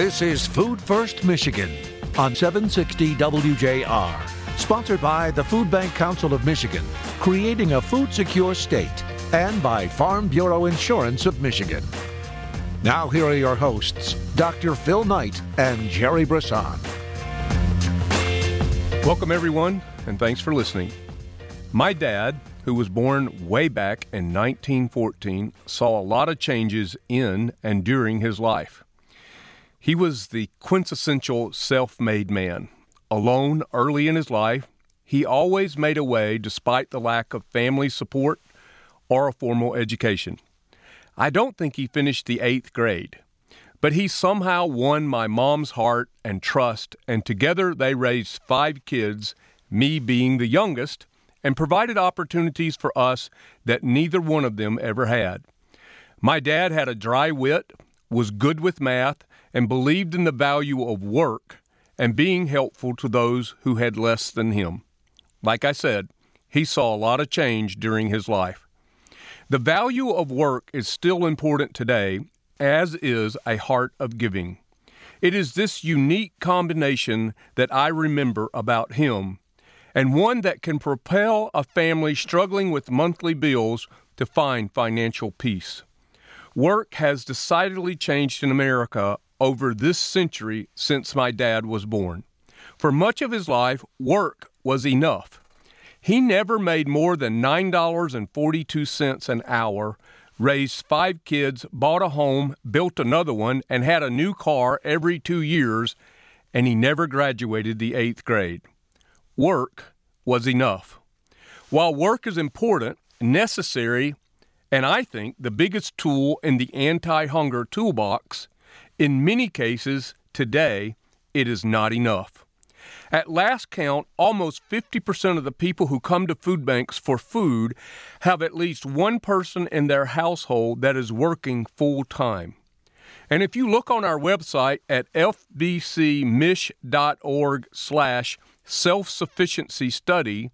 This is Food First Michigan on 760 WJR. Sponsored by the Food Bank Council of Michigan, creating a food secure state, and by Farm Bureau Insurance of Michigan. Now, here are your hosts, Dr. Phil Knight and Jerry Brisson. Welcome, everyone, and thanks for listening. My dad, who was born way back in 1914, saw a lot of changes in and during his life. He was the quintessential self made man. Alone early in his life, he always made a way despite the lack of family support or a formal education. I don't think he finished the eighth grade, but he somehow won my mom's heart and trust, and together they raised five kids, me being the youngest, and provided opportunities for us that neither one of them ever had. My dad had a dry wit, was good with math, and believed in the value of work and being helpful to those who had less than him. Like I said, he saw a lot of change during his life. The value of work is still important today, as is a heart of giving. It is this unique combination that I remember about him, and one that can propel a family struggling with monthly bills to find financial peace. Work has decidedly changed in America over this century since my dad was born. For much of his life, work was enough. He never made more than $9.42 an hour, raised five kids, bought a home, built another one, and had a new car every two years, and he never graduated the eighth grade. Work was enough. While work is important, necessary, and I think the biggest tool in the anti hunger toolbox, in many cases today, it is not enough. At last count, almost 50% of the people who come to food banks for food have at least one person in their household that is working full time. And if you look on our website at fbcmich.org slash self-sufficiency study,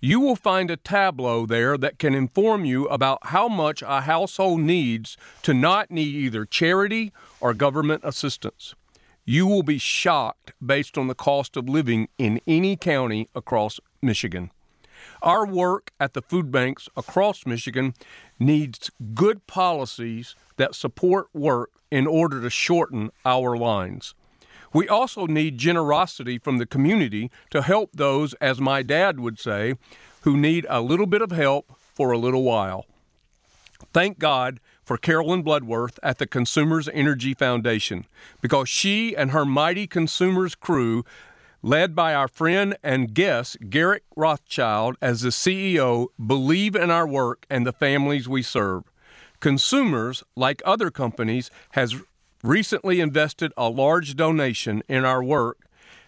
you will find a tableau there that can inform you about how much a household needs to not need either charity or government assistance. You will be shocked based on the cost of living in any county across Michigan. Our work at the food banks across Michigan needs good policies that support work in order to shorten our lines. We also need generosity from the community to help those, as my dad would say, who need a little bit of help for a little while. Thank God for Carolyn Bloodworth at the Consumers Energy Foundation because she and her mighty consumers crew, led by our friend and guest Garrick Rothschild as the CEO, believe in our work and the families we serve. Consumers, like other companies, has recently invested a large donation in our work,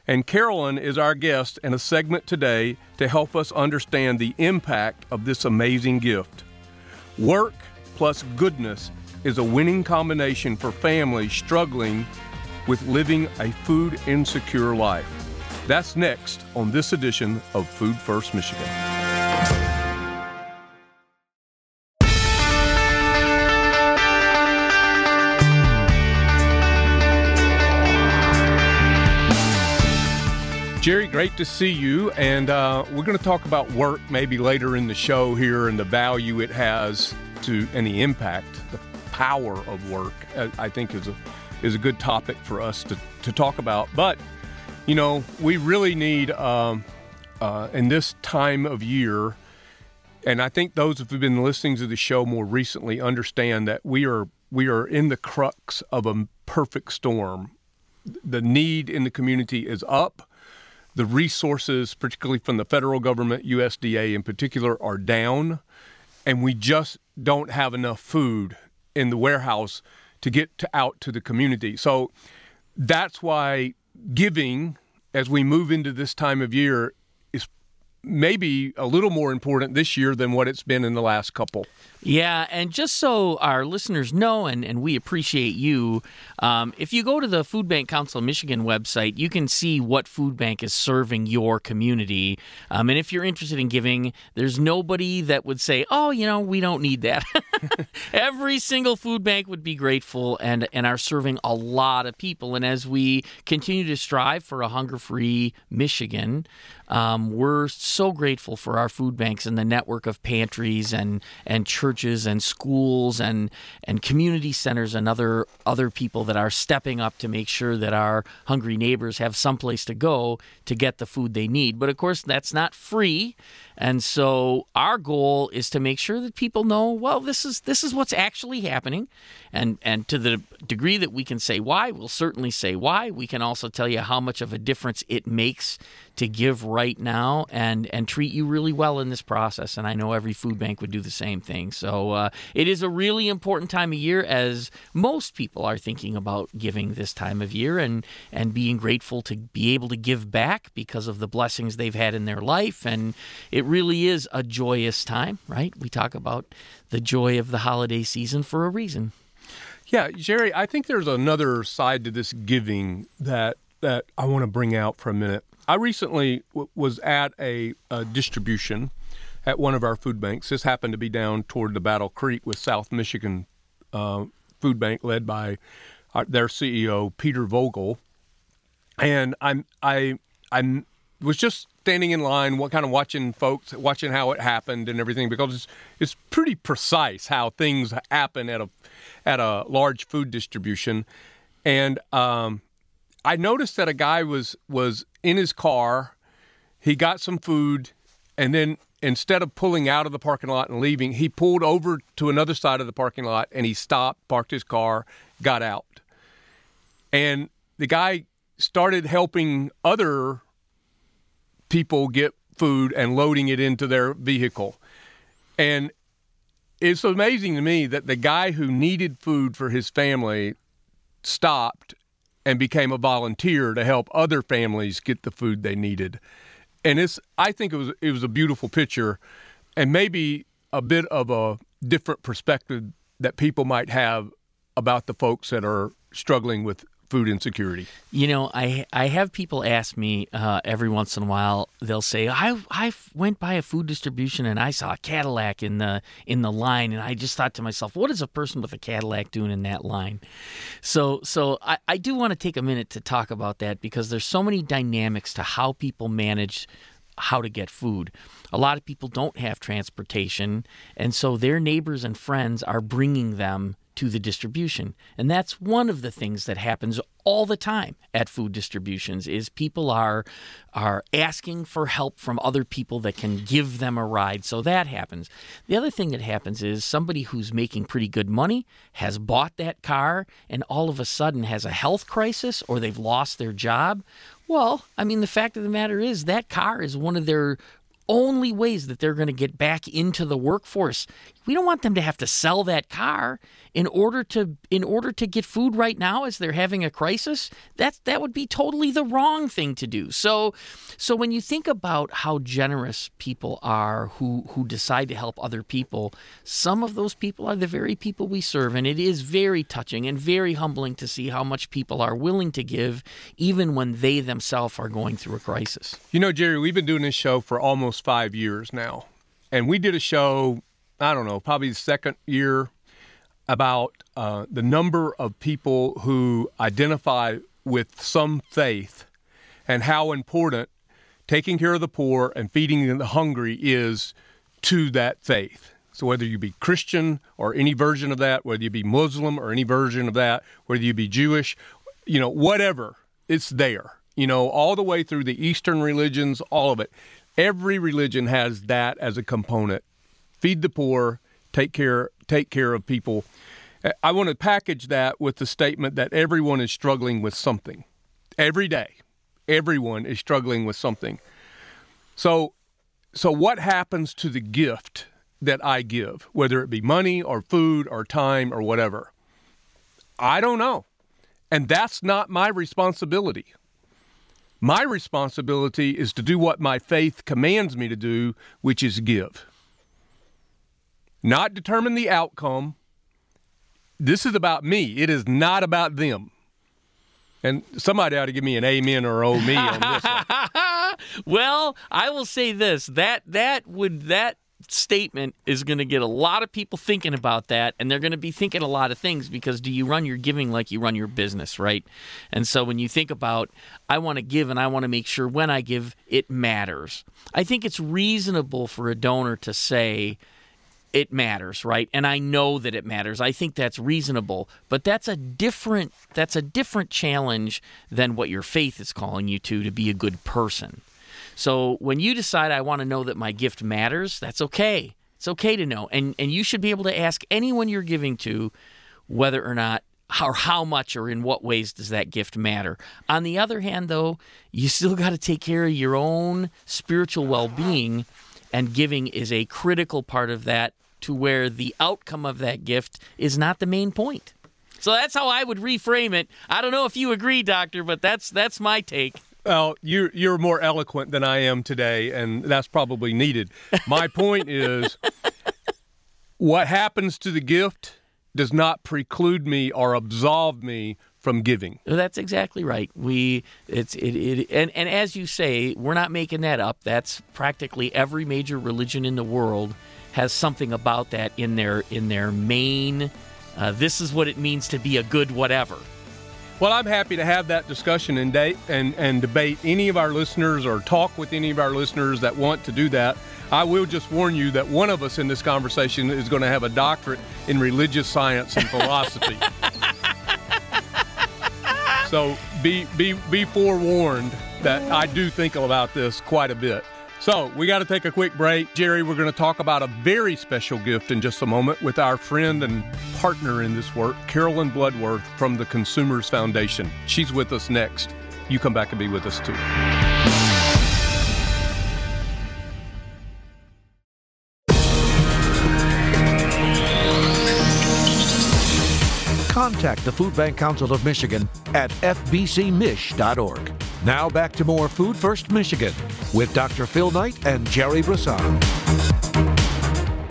and Carolyn is our guest in a segment today to help us understand the impact of this amazing gift. Work plus goodness is a winning combination for families struggling with living a food insecure life. That's next on this edition of Food First Michigan. Great to see you. And uh, we're going to talk about work maybe later in the show here and the value it has to and the impact, the power of work. Uh, I think is a is a good topic for us to, to talk about. But you know, we really need um, uh, in this time of year, and I think those who've been listening to the show more recently understand that we are we are in the crux of a perfect storm. The need in the community is up the resources, particularly from the federal government, USDA in particular, are down, and we just don't have enough food in the warehouse to get to, out to the community. So that's why giving as we move into this time of year is maybe a little more important this year than what it's been in the last couple. Yeah, and just so our listeners know, and, and we appreciate you, um, if you go to the Food Bank Council of Michigan website, you can see what food bank is serving your community. Um, and if you're interested in giving, there's nobody that would say, oh, you know, we don't need that. Every single food bank would be grateful and, and are serving a lot of people. And as we continue to strive for a hunger free Michigan, um, we're so grateful for our food banks and the network of pantries and, and churches and schools and, and community centers and other other people that are stepping up to make sure that our hungry neighbors have someplace to go to get the food they need. But of course, that's not free. And so our goal is to make sure that people know, well, this is this is what's actually happening. And and to the degree that we can say why, we'll certainly say why. We can also tell you how much of a difference it makes to give right now and and treat you really well in this process. And I know every food bank would do the same thing. So uh, it is a really important time of year, as most people are thinking about giving this time of year and and being grateful to be able to give back because of the blessings they've had in their life. And it really is a joyous time, right? We talk about the joy of the holiday season for a reason. Yeah, Jerry, I think there's another side to this giving that that I want to bring out for a minute. I recently w- was at a, a, distribution at one of our food banks. This happened to be down toward the Battle Creek with South Michigan uh, Food Bank, led by our, their CEO Peter Vogel. And I'm I I was just standing in line, what kind of watching folks, watching how it happened and everything, because it's it's pretty precise how things happen at a at a large food distribution. And um, I noticed that a guy was was in his car. He got some food, and then instead of pulling out of the parking lot and leaving, he pulled over to another side of the parking lot and he stopped, parked his car, got out. And the guy started helping other people get food and loading it into their vehicle. And it's amazing to me that the guy who needed food for his family stopped and became a volunteer to help other families get the food they needed. And it's I think it was it was a beautiful picture and maybe a bit of a different perspective that people might have about the folks that are struggling with food insecurity? You know, I I have people ask me uh, every once in a while. They'll say, "I I went by a food distribution and I saw a Cadillac in the in the line, and I just thought to myself, what is a person with a Cadillac doing in that line?" So so I, I do want to take a minute to talk about that because there's so many dynamics to how people manage how to get food. A lot of people don't have transportation, and so their neighbors and friends are bringing them to the distribution. And that's one of the things that happens all the time at food distributions is people are are asking for help from other people that can give them a ride. So that happens. The other thing that happens is somebody who's making pretty good money has bought that car and all of a sudden has a health crisis or they've lost their job. Well, I mean the fact of the matter is that car is one of their only ways that they're going to get back into the workforce. We don't want them to have to sell that car in order to in order to get food right now as they're having a crisis. That that would be totally the wrong thing to do. So so when you think about how generous people are who who decide to help other people, some of those people are the very people we serve and it is very touching and very humbling to see how much people are willing to give even when they themselves are going through a crisis. You know, Jerry, we've been doing this show for almost almost five years now. And we did a show, I don't know, probably the second year about uh, the number of people who identify with some faith and how important taking care of the poor and feeding the hungry is to that faith. So, whether you be Christian or any version of that, whether you be Muslim or any version of that, whether you be Jewish, you know, whatever, it's there. You know, all the way through the Eastern religions, all of it. Every religion has that as a component. Feed the poor, take care take care of people. Uh, I want to package that with the statement that everyone is struggling with something. Every day. Everyone is struggling with something. So so what happens to the gift that I give, whether it be money or food or time or whatever? I don't know. And that's not my responsibility. My responsibility is to do what my faith commands me to do, which is give. Not determine the outcome. This is about me. It is not about them. And somebody ought to give me an amen or oh me on this well, I will say this that that would that statement is going to get a lot of people thinking about that and they're going to be thinking a lot of things because do you run your giving like you run your business right? And so when you think about i want to give and i want to make sure when i give it matters. I think it's reasonable for a donor to say it matters right? And i know that it matters. I think that's reasonable but that's a different that's a different challenge than what your faith is calling you to to be a good person so when you decide I want to know that my gift matters, that's okay. It's okay to know. And and you should be able to ask anyone you're giving to whether or not or how much or in what ways does that gift matter. On the other hand though, you still got to take care of your own spiritual well-being and giving is a critical part of that to where the outcome of that gift is not the main point. So that's how I would reframe it. I don't know if you agree, doctor, but that's that's my take. Well, you're you're more eloquent than I am today, and that's probably needed. My point is, what happens to the gift does not preclude me or absolve me from giving. That's exactly right. We it's it, it and and as you say, we're not making that up. That's practically every major religion in the world has something about that in their in their main. Uh, this is what it means to be a good whatever. Well, I'm happy to have that discussion and date and, and debate any of our listeners or talk with any of our listeners that want to do that. I will just warn you that one of us in this conversation is going to have a doctorate in religious science and philosophy. so be be be forewarned that I do think about this quite a bit. So, we got to take a quick break. Jerry, we're going to talk about a very special gift in just a moment with our friend and partner in this work, Carolyn Bloodworth from the Consumers Foundation. She's with us next. You come back and be with us too. Contact the Food Bank Council of Michigan at fbcmich.org. Now back to more Food First Michigan with Dr. Phil Knight and Jerry Brisson.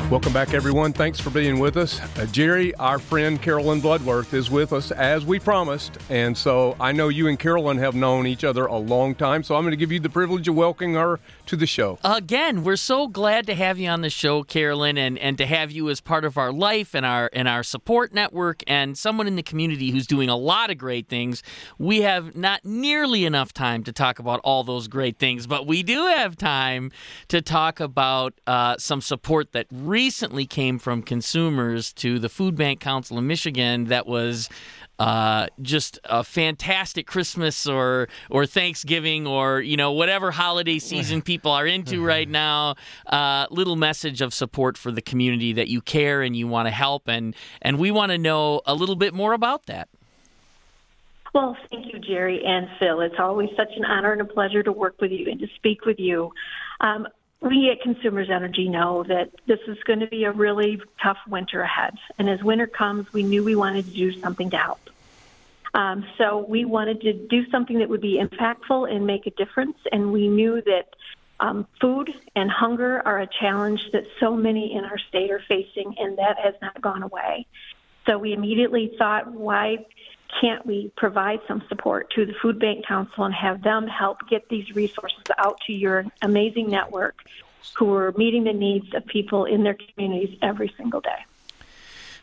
Welcome back, everyone. Thanks for being with us. Uh, Jerry, our friend Carolyn Bloodworth, is with us as we promised. And so I know you and Carolyn have known each other a long time. So I'm going to give you the privilege of welcoming her to the show. Again, we're so glad to have you on the show, Carolyn, and, and to have you as part of our life and our and our support network and someone in the community who's doing a lot of great things. We have not nearly enough time to talk about all those great things, but we do have time to talk about uh, some support that recently came from consumers to the Food Bank Council of Michigan that was uh, just a fantastic Christmas or or Thanksgiving or you know whatever holiday season people are into right now. Uh, little message of support for the community that you care and you want to help and and we want to know a little bit more about that. Well, thank you, Jerry and Phil. It's always such an honor and a pleasure to work with you and to speak with you. Um, we at Consumers Energy know that this is going to be a really tough winter ahead. And as winter comes, we knew we wanted to do something to help. Um, so we wanted to do something that would be impactful and make a difference. And we knew that um, food and hunger are a challenge that so many in our state are facing, and that has not gone away. So we immediately thought, why can't we provide some support to the Food Bank Council and have them help get these resources out to your amazing network who are meeting the needs of people in their communities every single day?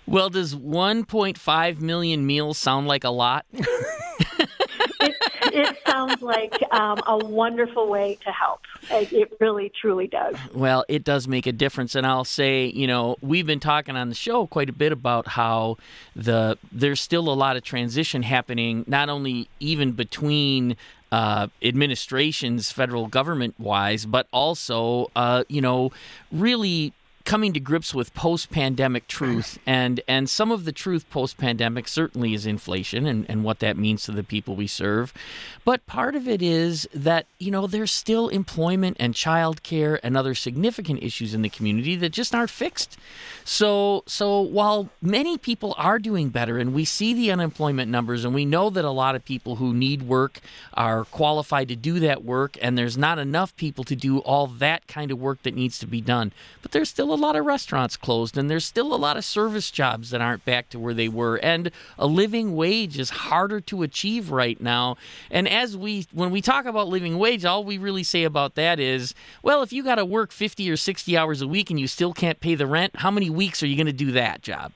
Well, does 1.5 million meals sound like a lot? it sounds like um, a wonderful way to help. It really, truly does. Well, it does make a difference, and I'll say, you know, we've been talking on the show quite a bit about how the there's still a lot of transition happening, not only even between uh, administrations, federal government wise, but also, uh, you know, really coming to grips with post-pandemic truth mm. and and some of the truth post-pandemic certainly is inflation and, and what that means to the people we serve. But part of it is that you know there's still employment and childcare and other significant issues in the community that just aren't fixed. So so while many people are doing better and we see the unemployment numbers and we know that a lot of people who need work are qualified to do that work and there's not enough people to do all that kind of work that needs to be done but there's still a lot of restaurants closed, and there's still a lot of service jobs that aren't back to where they were. And a living wage is harder to achieve right now. And as we, when we talk about living wage, all we really say about that is, well, if you got to work 50 or 60 hours a week and you still can't pay the rent, how many weeks are you going to do that job?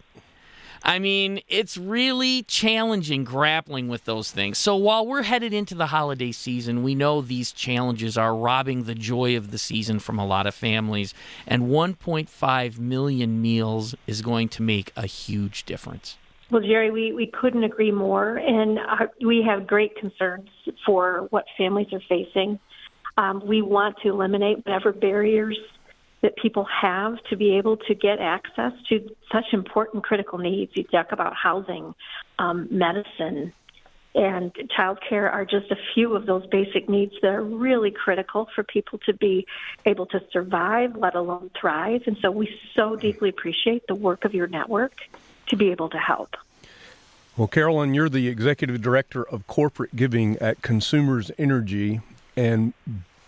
I mean, it's really challenging grappling with those things. So while we're headed into the holiday season, we know these challenges are robbing the joy of the season from a lot of families, and 1.5 million meals is going to make a huge difference. Well, Jerry, we, we couldn't agree more, and our, we have great concerns for what families are facing. Um, we want to eliminate whatever barriers that people have to be able to get access to such important critical needs. You talk about housing, um, medicine, and childcare are just a few of those basic needs that are really critical for people to be able to survive, let alone thrive. And so we so deeply appreciate the work of your network to be able to help. Well, Carolyn, you're the executive director of corporate giving at Consumers Energy. And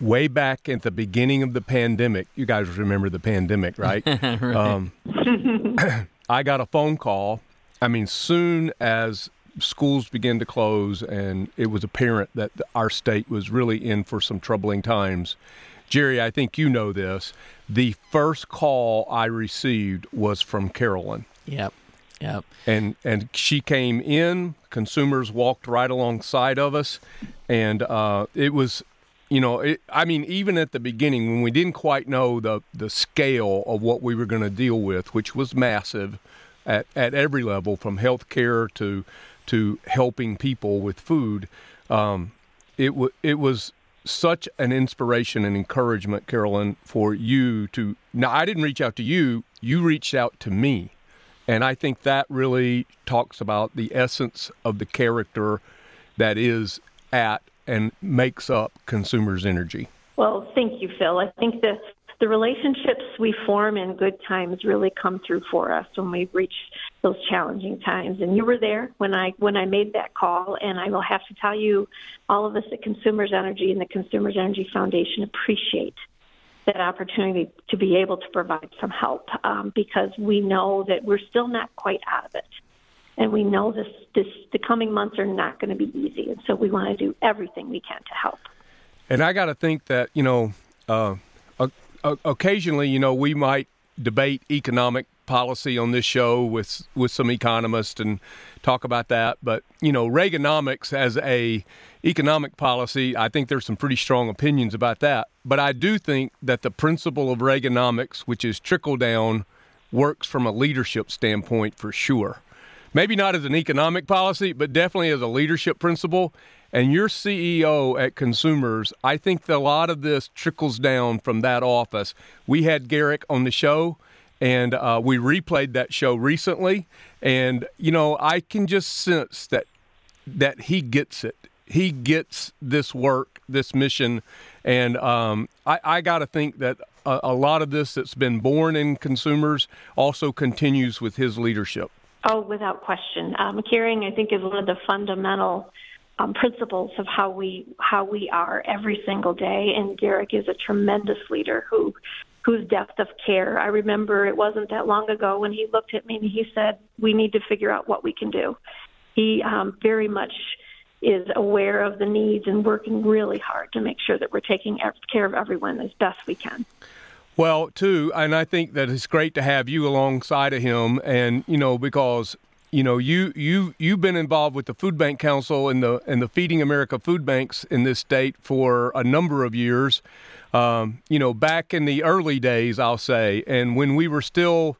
way back at the beginning of the pandemic. You guys remember the pandemic, right? right. Um, I got a phone call. I mean, soon as schools began to close and it was apparent that our state was really in for some troubling times. Jerry, I think you know this. The first call I received was from Carolyn. Yep. Yep. And and she came in. Consumers walked right alongside of us, and uh, it was you know, it, I mean, even at the beginning when we didn't quite know the the scale of what we were going to deal with, which was massive at, at every level, from healthcare to to helping people with food, um, it w- it was such an inspiration and encouragement, Carolyn, for you to. Now, I didn't reach out to you; you reached out to me, and I think that really talks about the essence of the character that is at and makes up consumers' energy? Well, thank you, Phil. I think the the relationships we form in good times really come through for us when we reach those challenging times. And you were there when I when I made that call. And I will have to tell you, all of us at Consumers Energy and the Consumers Energy Foundation appreciate that opportunity to be able to provide some help um, because we know that we're still not quite out of it and we know this this the coming months are not going to be easy, and so we want to do everything we can to help. And I got to think that you know, uh, occasionally, you know, we might debate economic policy on this show with with some economists and talk about that. But you know, Reaganomics as a economic policy, I think there's some pretty strong opinions about that. But I do think that the principle of Reaganomics, which is trickle down, works from a leadership standpoint for sure maybe not as an economic policy, but definitely as a leadership principle. And your CEO at Consumers, I think a lot of this trickles down from that office. We had Garrick on the show, and uh, we replayed that show recently. And you know, I can just sense that that he gets it. He gets this work, this mission, and um, I, I got to think that a, a lot of this that's been born in consumers also continues with his leadership. Oh, without question. Um, caring, I think, is one of the fundamental um, principles of how we how we are every single day. And Garrick is a tremendous leader who whose depth of care. I remember it wasn't that long ago when he looked at me and he said, "We need to figure out what we can do." He um, very much is aware of the needs and working really hard to make sure that we're taking care of everyone as best we can. Well, too, and I think that it's great to have you alongside of him, and you know because you know you you you've been involved with the Food Bank Council and the and the Feeding America food banks in this state for a number of years. Um, you know, back in the early days, I'll say, and when we were still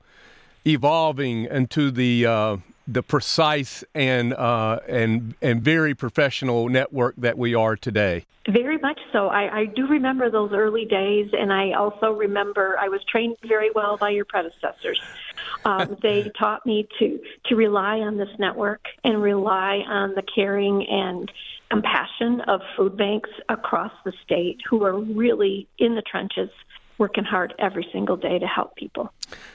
evolving into the uh, the precise and uh, and and very professional network that we are today. Very much so. I, I do remember those early days, and I also remember I was trained very well by your predecessors. Um, they taught me to to rely on this network and rely on the caring and compassion of food banks across the state who are really in the trenches working hard every single day to help people.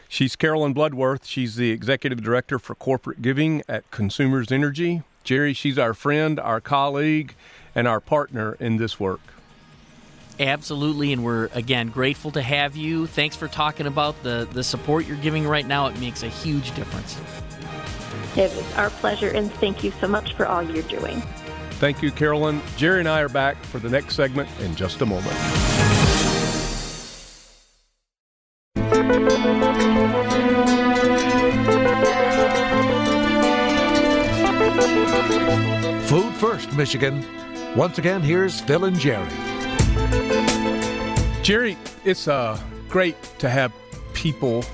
She's Carolyn Bloodworth. She's the executive director for corporate giving at Consumers Energy. Jerry, she's our friend, our colleague, and our partner in this work. Absolutely, and we're again grateful to have you. Thanks for talking about the the support you're giving right now. It makes a huge difference. It was our pleasure, and thank you so much for all you're doing. Thank you, Carolyn. Jerry and I are back for the next segment in just a moment. Food First, Michigan. Once again, here's Phil and Jerry. Jerry, it's uh, great to have people,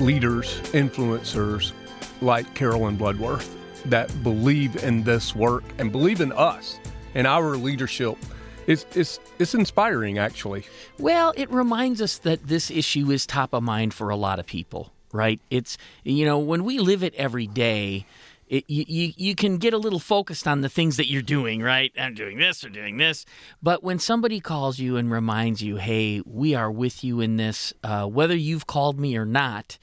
leaders, influencers like Carolyn Bloodworth that believe in this work and believe in us and our leadership. It's, it's, it's inspiring, actually. Well, it reminds us that this issue is top of mind for a lot of people, right? It's, you know, when we live it every day, it, you, you, you can get a little focused on the things that you're doing, right? I'm doing this or doing this. But when somebody calls you and reminds you, hey, we are with you in this, uh, whether you've called me or not,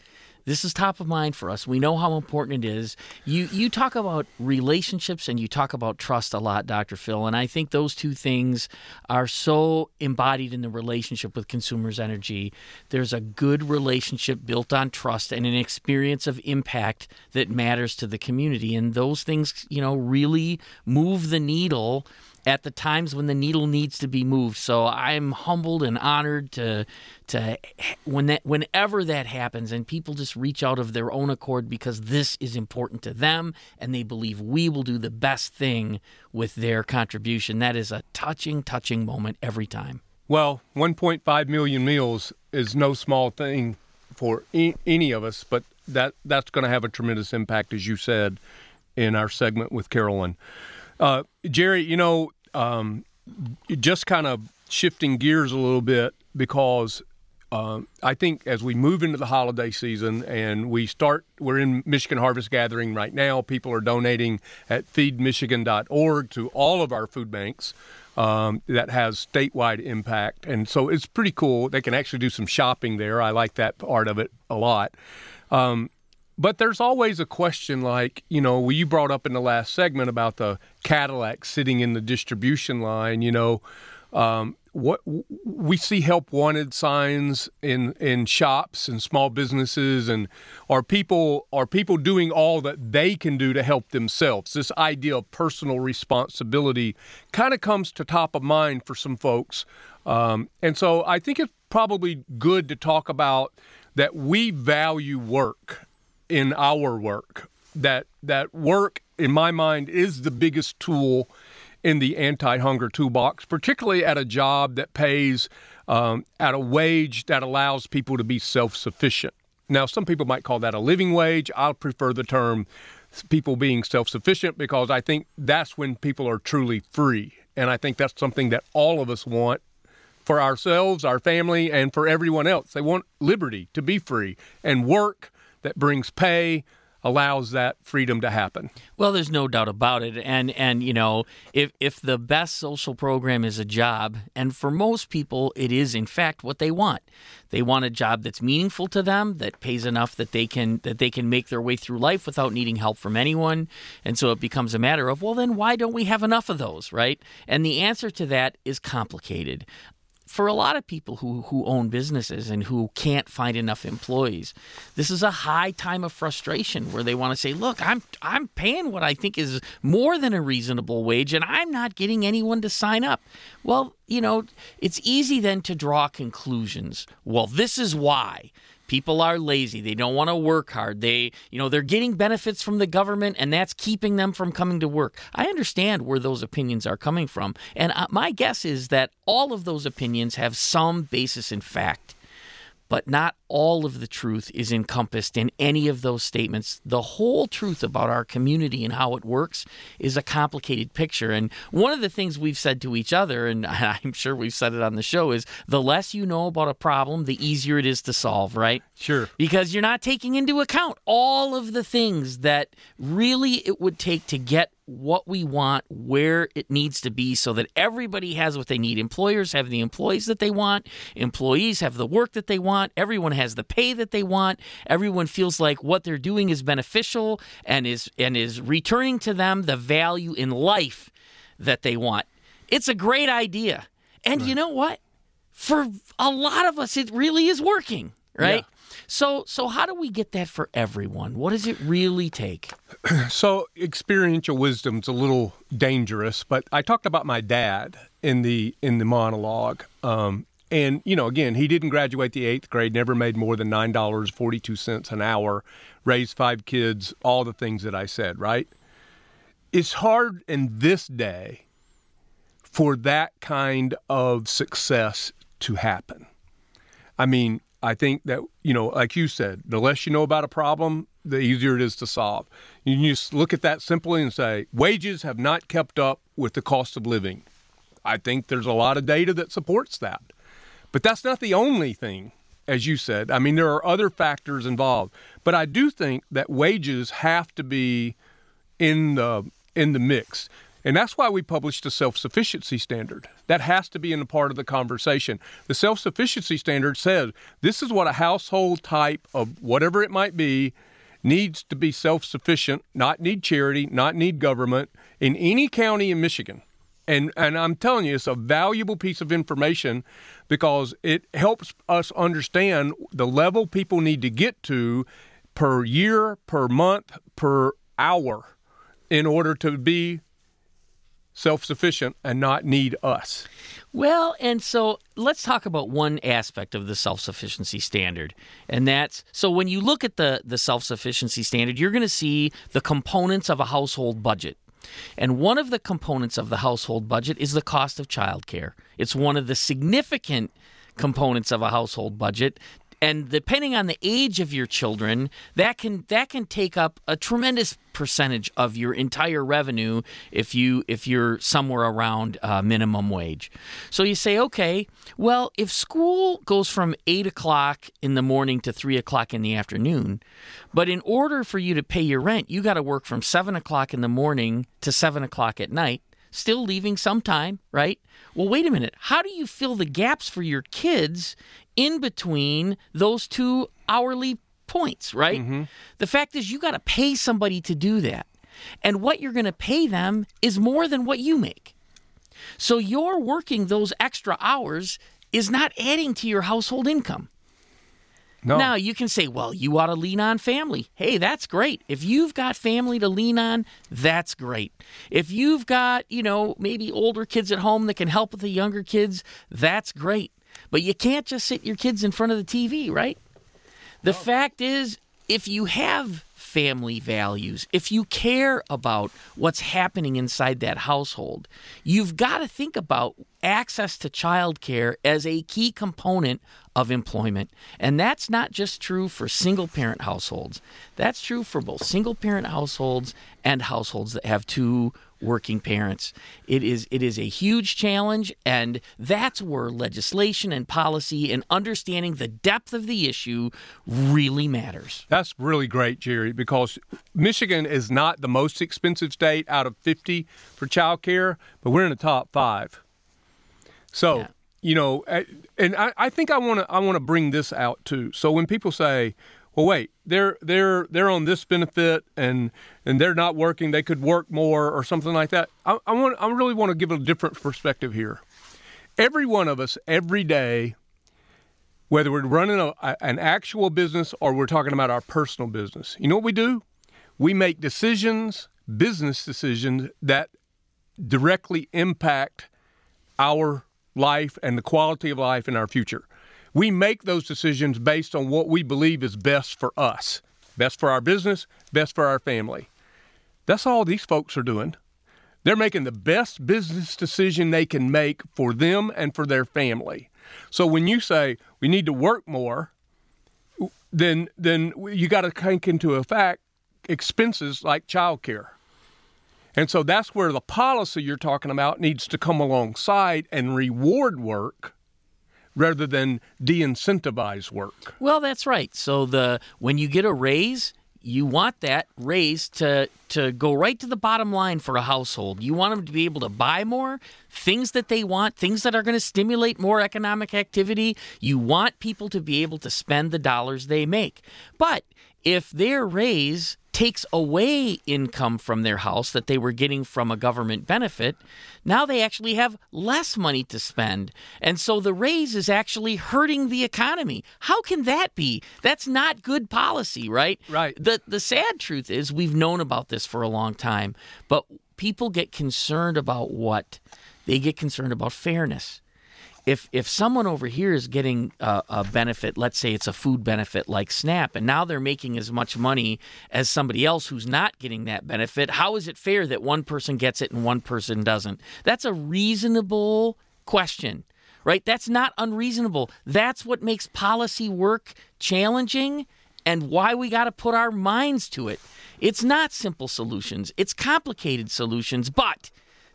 this is top of mind for us. We know how important it is. You you talk about relationships and you talk about trust a lot, Dr. Phil, and I think those two things are so embodied in the relationship with consumers energy. There's a good relationship built on trust and an experience of impact that matters to the community and those things, you know, really move the needle at the times when the needle needs to be moved. So I'm humbled and honored to to when that whenever that happens and people just reach out of their own accord because this is important to them and they believe we will do the best thing with their contribution. That is a touching touching moment every time. Well, 1.5 million meals is no small thing for e- any of us, but that that's going to have a tremendous impact as you said in our segment with Carolyn. Uh, Jerry, you know, um, just kind of shifting gears a little bit because uh, I think as we move into the holiday season and we start, we're in Michigan Harvest Gathering right now. People are donating at feedmichigan.org to all of our food banks. Um, that has statewide impact. And so it's pretty cool. They can actually do some shopping there. I like that part of it a lot. Um, but there's always a question like, you know, you brought up in the last segment about the Cadillac sitting in the distribution line, you know, um, what we see help wanted signs in in shops and small businesses and are people are people doing all that they can do to help themselves? This idea of personal responsibility kind of comes to top of mind for some folks. Um, and so i think it's probably good to talk about that we value work in our work. That that work, in my mind, is the biggest tool in the anti-hunger toolbox, particularly at a job that pays um, at a wage that allows people to be self-sufficient. Now, some people might call that a living wage. I prefer the term people being self-sufficient because I think that's when people are truly free, and I think that's something that all of us want for ourselves, our family, and for everyone else. They want liberty to be free and work that brings pay allows that freedom to happen. Well, there's no doubt about it. And and you know, if if the best social program is a job, and for most people it is in fact what they want. They want a job that's meaningful to them, that pays enough that they can that they can make their way through life without needing help from anyone. And so it becomes a matter of, well then why don't we have enough of those, right? And the answer to that is complicated for a lot of people who, who own businesses and who can't find enough employees, this is a high time of frustration where they want to say, "Look, I'm I'm paying what I think is more than a reasonable wage, and I'm not getting anyone to sign up." Well, you know, it's easy then to draw conclusions. Well, this is why people are lazy. They don't want to work hard. They you know they're getting benefits from the government and that's keeping them from coming to work. I understand where those opinions are coming from and uh, my guess is that all of those opinions have some basis in fact but not all of the truth is encompassed in any of those statements. The whole truth about our community and how it works is a complicated picture. And one of the things we've said to each other, and I'm sure we've said it on the show, is the less you know about a problem, the easier it is to solve, right? Sure. Because you're not taking into account all of the things that really it would take to get what we want where it needs to be so that everybody has what they need. Employers have the employees that they want, employees have the work that they want, everyone has the pay that they want, everyone feels like what they're doing is beneficial and is and is returning to them the value in life that they want. It's a great idea. And right. you know what? for a lot of us, it really is working, right? Yeah. So, so how do we get that for everyone? What does it really take? So experiential wisdom's a little dangerous, but I talked about my dad in the in the monologue. Um, and you know, again, he didn't graduate the eighth grade, never made more than nine dollars forty two cents an hour, raised five kids, all the things that I said, right? It's hard in this day for that kind of success to happen. I mean, I think that, you know, like you said, the less you know about a problem, the easier it is to solve. You just look at that simply and say, wages have not kept up with the cost of living. I think there's a lot of data that supports that. But that's not the only thing, as you said. I mean, there are other factors involved. But I do think that wages have to be in the in the mix. And that's why we published a self sufficiency standard. That has to be in a part of the conversation. The self sufficiency standard says this is what a household type of whatever it might be needs to be self sufficient, not need charity, not need government in any county in Michigan. And, and I'm telling you, it's a valuable piece of information because it helps us understand the level people need to get to per year, per month, per hour in order to be self sufficient and not need us. Well, and so let's talk about one aspect of the self sufficiency standard. And that's so when you look at the, the self sufficiency standard, you're going to see the components of a household budget. And one of the components of the household budget is the cost of childcare. It's one of the significant components of a household budget and depending on the age of your children, that can that can take up a tremendous percentage of your entire revenue if you if you're somewhere around uh, minimum wage. So you say, okay, well, if school goes from eight o'clock in the morning to three o'clock in the afternoon, but in order for you to pay your rent, you got to work from seven o'clock in the morning to seven o'clock at night still leaving some time, right? Well, wait a minute. How do you fill the gaps for your kids in between those two hourly points, right? Mm-hmm. The fact is, you got to pay somebody to do that. And what you're going to pay them is more than what you make. So your working those extra hours is not adding to your household income. No. Now you can say, well, you ought to lean on family. Hey, that's great. If you've got family to lean on, that's great. If you've got, you know, maybe older kids at home that can help with the younger kids, that's great. But you can't just sit your kids in front of the TV, right? The fact is, if you have family values, if you care about what's happening inside that household, you've got to think about access to childcare as a key component of employment. And that's not just true for single parent households, that's true for both single parent households and households that have two working parents. It is it is a huge challenge and that's where legislation and policy and understanding the depth of the issue really matters. That's really great, Jerry, because Michigan is not the most expensive state out of 50 for child care, but we're in the top 5. So, yeah. you know, and I, I think I want to I want to bring this out too. So when people say, well, wait, they're they're they're on this benefit and and they're not working. They could work more or something like that. I, I want I really want to give a different perspective here. Every one of us, every day, whether we're running a, an actual business or we're talking about our personal business, you know what we do? We make decisions, business decisions that directly impact our life and the quality of life in our future. We make those decisions based on what we believe is best for us, best for our business, best for our family. That's all these folks are doing. They're making the best business decision they can make for them and for their family. So when you say we need to work more, then then you got to take into effect expenses like childcare. And so that's where the policy you're talking about needs to come alongside and reward work rather than de-incentivize work. Well, that's right. So the when you get a raise, you want that raise to to go right to the bottom line for a household. You want them to be able to buy more things that they want, things that are going to stimulate more economic activity. You want people to be able to spend the dollars they make. But if their raise takes away income from their house that they were getting from a government benefit. Now they actually have less money to spend. And so the raise is actually hurting the economy. How can that be? That's not good policy, right? Right. The the sad truth is we've known about this for a long time, but people get concerned about what? They get concerned about fairness if if someone over here is getting a, a, benefit, let's say it's a food benefit like SNAP, and now they're making as much money as somebody else who's not getting that benefit, how is it fair that one person gets it and one person doesn't? That's a reasonable question, right? That's not unreasonable. That's what makes policy work challenging and why we got to put our minds to it. It's not simple solutions, it's complicated solutions, but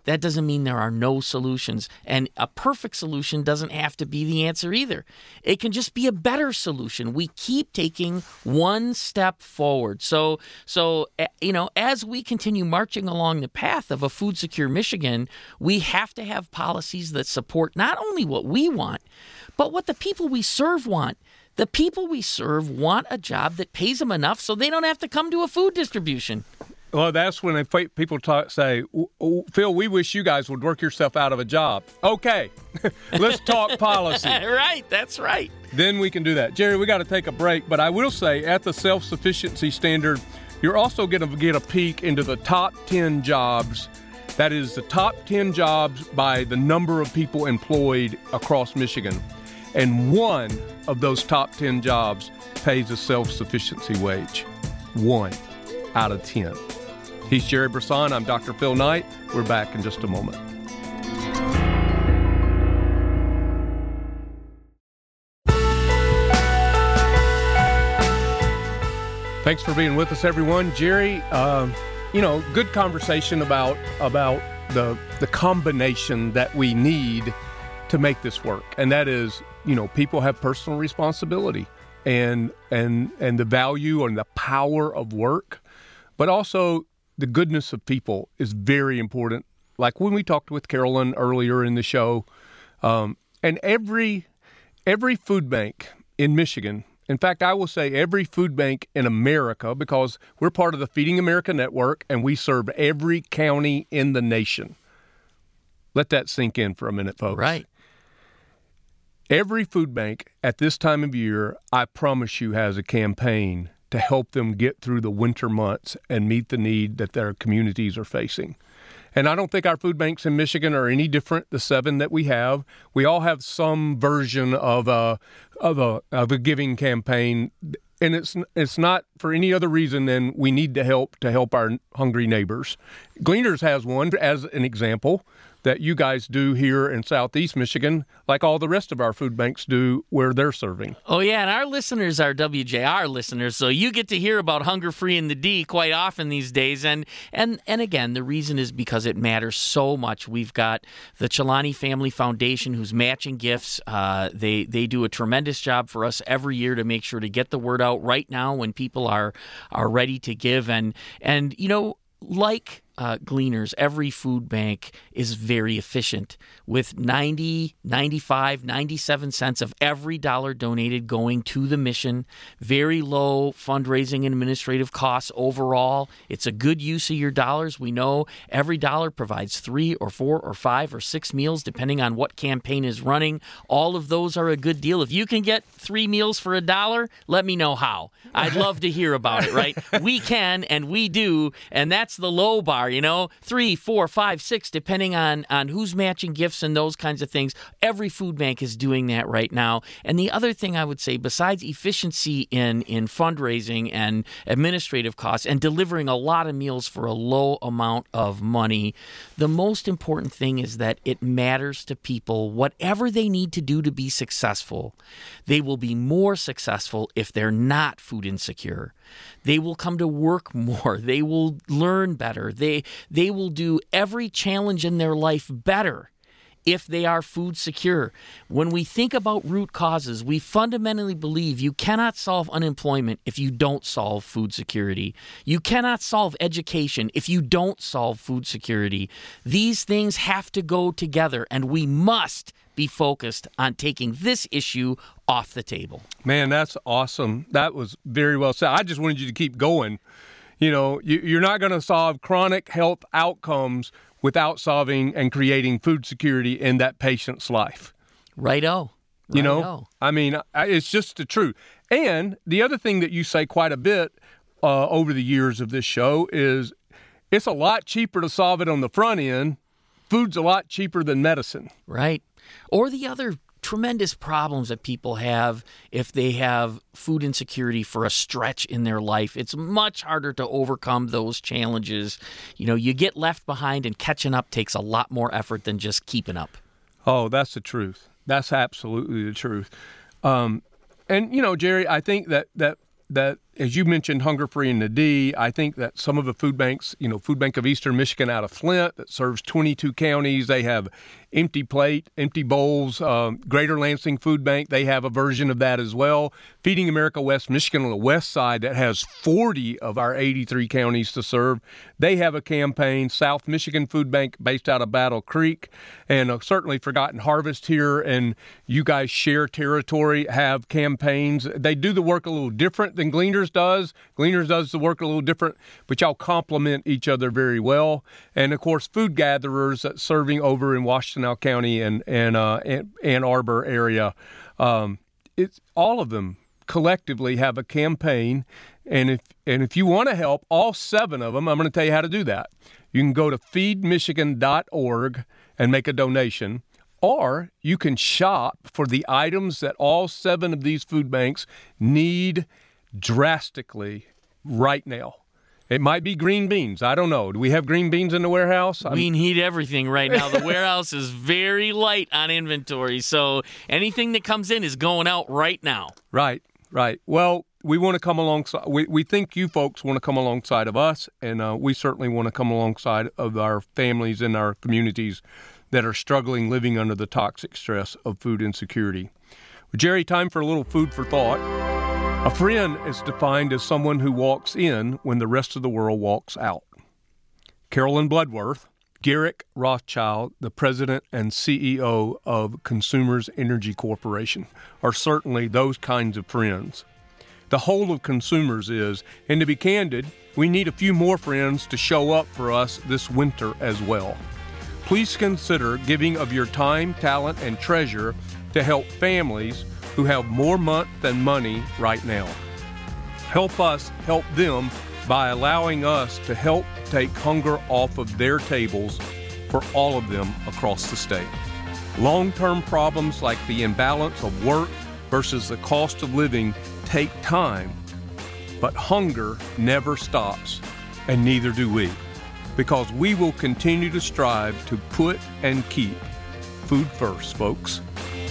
that doesn't mean there are no solutions. And a perfect solution doesn't have to be the answer either. It can just be a better solution. We keep taking one step forward. So, so you know, as we continue marching along the path of a food secure Michigan, we have to have policies that support not only what we want, but what the people we serve want. The people we serve want a job that pays them enough so they don't have to come to a food distribution. Well, that's when people talk, say, Phil, we wish you guys would work yourself out of a job. Okay, let's talk policy. right, that's right. Then we can do that. Jerry, we got to take a break, but I will say at the self sufficiency standard, you're also going to get a peek into the top 10 jobs. That is the top 10 jobs by the number of people employed across Michigan. And one of those top 10 jobs pays a self sufficiency wage. One out of 10. He's Jerry Brisson. I'm Dr. Phil Knight. We're back in just a moment. Thanks for being with us, everyone. Jerry, um, you know, good conversation about about the the combination that we need to make this work, and that is, you know, people have personal responsibility and and and the value and the power of work, but also the goodness of people is very important. Like when we talked with Carolyn earlier in the show, um, and every every food bank in Michigan, in fact, I will say every food bank in America, because we're part of the Feeding America network and we serve every county in the nation. Let that sink in for a minute, folks. Right. Every food bank at this time of year, I promise you, has a campaign to help them get through the winter months and meet the need that their communities are facing. And I don't think our food banks in Michigan are any different. The seven that we have, we all have some version of a of a of a giving campaign, and it's it's not for any other reason than we need to help to help our hungry neighbors. Gleaners has one as an example that you guys do here in Southeast Michigan, like all the rest of our food banks do where they're serving. Oh, yeah. And our listeners are WJR listeners. So you get to hear about Hunger Free in the D quite often these days. And, and, and again, the reason is because it matters so much. We've got the Celani Family Foundation who's matching gifts. Uh, they, they do a tremendous job for us every year to make sure to get the word out right now when people are, are ready to give. And, and, you know, like uh, gleaners, every food bank is very efficient with 90, 95, 97 cents of every dollar donated going to the mission. Very low fundraising and administrative costs overall. It's a good use of your dollars. We know every dollar provides three or four or five or six meals, depending on what campaign is running. All of those are a good deal. If you can get three meals for a dollar, let me know how. I'd love to hear about it, right? we can and we do, and that's the low bar, you know, three, four, five, six, depending on, on who's matching gifts and those kinds of things. Every food bank is doing that right now. And the other thing I would say, besides efficiency in, in fundraising and administrative costs and delivering a lot of meals for a low amount of money, the most important thing is that it matters to people whatever they need to do to be successful. They will be more successful if they're not food insecure. They will come to work more. They will learn better. They they will do every challenge in their life better if they are food secure. When we think about root causes, we fundamentally believe you cannot solve unemployment if you don't solve food security. You cannot solve education if you don't solve food security. These things have to go together, and we must be focused on taking this issue off the table. Man, that's awesome. That was very well said. I just wanted you to keep going You know, you, are not going to solve chronic health outcomes without solving and creating food security in that patient's life. Righto. You know, I mean, it's just the truth. And the other thing that you say quite a bit uh, over the years of this show is it's a lot cheaper to solve it on the front end. Food's a lot cheaper than medicine. Right. Or the other tremendous problems that people have if they have food insecurity for a stretch in their life. It's much harder to overcome those challenges. You know, you get left behind, and catching up takes a lot more effort than just keeping up. Oh, that's the truth. That's absolutely the truth. Um, and you know, Jerry, I think that that that as you mentioned, Hunger Free and the D, I think that some of the food banks, you know, Food Bank of Eastern Michigan out of Flint that serves 22 counties, they have empty plate, empty bowls. Um, Greater Lansing Food Bank, they have a version of that as well. Feeding America West Michigan on the west side that has 40 of our 83 counties to serve, they have a campaign. South Michigan Food Bank, based out of Battle Creek, and uh, certainly Forgotten Harvest here, and you guys share territory, have campaigns. They do the work a little different than Gleaners does. Gleaners does the work a little different, but y'all complement each other very well. And of course, food gatherers serving over in Washtenaw County and and uh, Ann Arbor area. Um, it's all of them collectively have a campaign, and if and if you want to help all seven of them, I'm going to tell you how to do that. You can go to feedmichigan.org and make a donation. Or you can shop for the items that all seven of these food banks need drastically right now. It might be green beans. I don't know. Do we have green beans in the warehouse? i We need everything right now. The warehouse is very light on inventory, so anything that comes in is going out right now. Right, right. Well, we want to come alongside. We, we think you folks want to come alongside of us, and uh, we certainly want to come alongside of our families and our communities that are struggling living under the toxic stress of food insecurity. Jerry, time for a little food for thought. A friend is defined as someone who walks in when the rest of the world walks out. Carolyn Bloodworth, Garrick Rochow, the president and CEO of Consumers Energy Corporation, are certainly those kinds of friends. The whole of consumers is, and to be candid, we need a few more friends to show up for us this winter as well. Please consider giving of your time, talent, and treasure to help families who have more month than money right now. Help us help them by allowing us to help take hunger off of their tables for all of them across the state. Long term problems like the imbalance of work versus the cost of living take time, but hunger never stops, and neither do we, because we will continue to strive to put and keep food first, folks.